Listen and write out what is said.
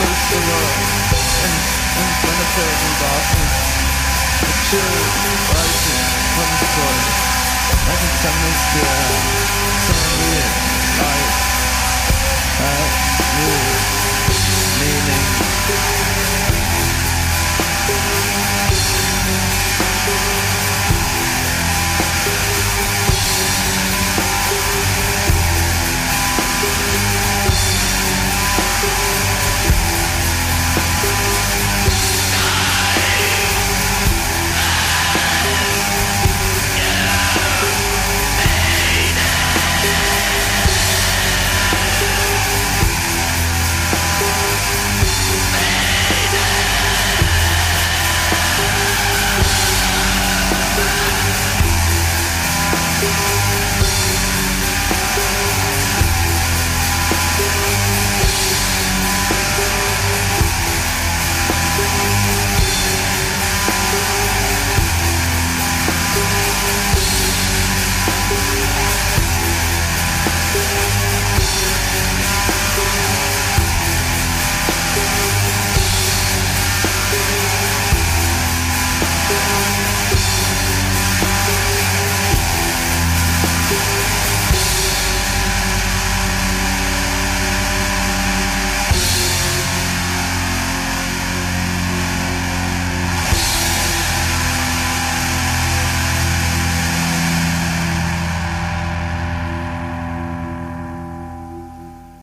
close the world in impenetrable darkness, the chill rises from the soil and contaminates the air. Suddenly,